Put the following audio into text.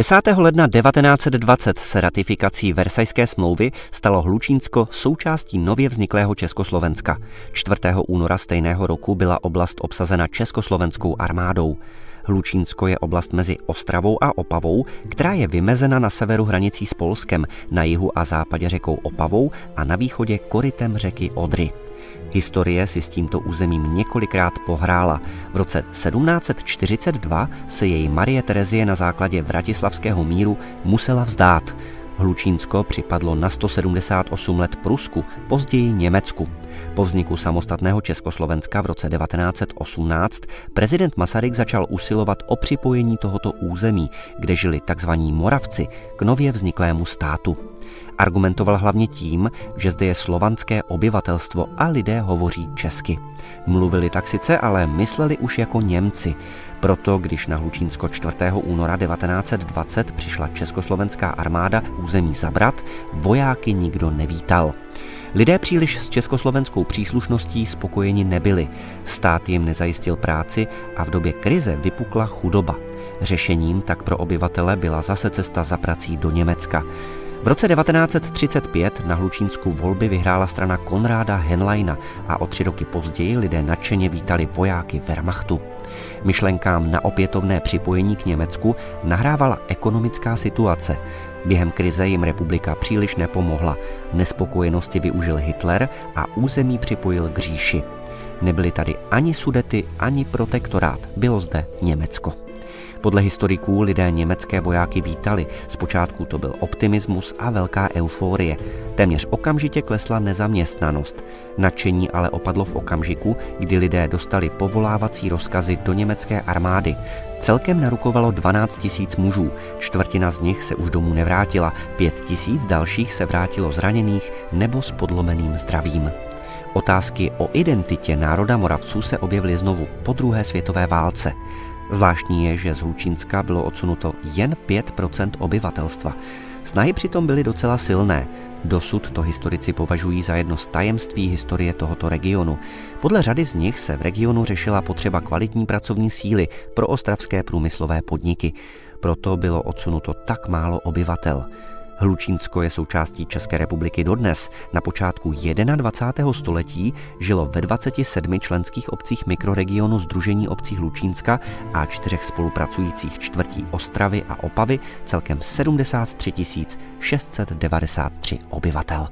10. ledna 1920 se ratifikací Versajské smlouvy stalo Hlučínsko součástí nově vzniklého Československa. 4. února stejného roku byla oblast obsazena československou armádou. Hlučínsko je oblast mezi Ostravou a Opavou, která je vymezena na severu hranicí s Polskem, na jihu a západě řekou Opavou a na východě korytem řeky Odry. Historie si s tímto územím několikrát pohrála. V roce 1742 se její Marie Terezie na základě Vratislavského míru musela vzdát. Hlučínsko připadlo na 178 let Prusku, později Německu. Po vzniku samostatného Československa v roce 1918 prezident Masaryk začal usilovat o připojení tohoto území, kde žili tzv. Moravci, k nově vzniklému státu. Argumentoval hlavně tím, že zde je slovanské obyvatelstvo a lidé hovoří česky. Mluvili tak sice, ale mysleli už jako Němci. Proto, když na Hlučínsko 4. února 1920 přišla československá armáda území zabrat, vojáky nikdo nevítal. Lidé příliš s československou příslušností spokojeni nebyli. Stát jim nezajistil práci a v době krize vypukla chudoba. Řešením tak pro obyvatele byla zase cesta za prací do Německa. V roce 1935 na Hlučínsku volby vyhrála strana Konráda Henleina a o tři roky později lidé nadšeně vítali vojáky Wehrmachtu. Myšlenkám na opětovné připojení k Německu nahrávala ekonomická situace. Během krize jim republika příliš nepomohla. Nespokojenosti využil Hitler a území připojil k říši. Nebyly tady ani sudety, ani protektorát, bylo zde Německo. Podle historiků lidé německé vojáky vítali. Zpočátku to byl optimismus a velká euforie. Téměř okamžitě klesla nezaměstnanost. Nadšení ale opadlo v okamžiku, kdy lidé dostali povolávací rozkazy do německé armády. Celkem narukovalo 12 tisíc mužů, čtvrtina z nich se už domů nevrátila, pět tisíc dalších se vrátilo zraněných nebo s podlomeným zdravím. Otázky o identitě národa Moravců se objevily znovu po druhé světové válce. Zvláštní je, že z Hlučínska bylo odsunuto jen 5% obyvatelstva. Snahy přitom byly docela silné. Dosud to historici považují za jedno z tajemství historie tohoto regionu. Podle řady z nich se v regionu řešila potřeba kvalitní pracovní síly pro ostravské průmyslové podniky. Proto bylo odsunuto tak málo obyvatel. Hlučínsko je součástí České republiky dodnes. Na počátku 21. století žilo ve 27 členských obcích mikroregionu Združení obcí Hlučínska a čtyřech spolupracujících čtvrtí Ostravy a Opavy celkem 73 693 obyvatel.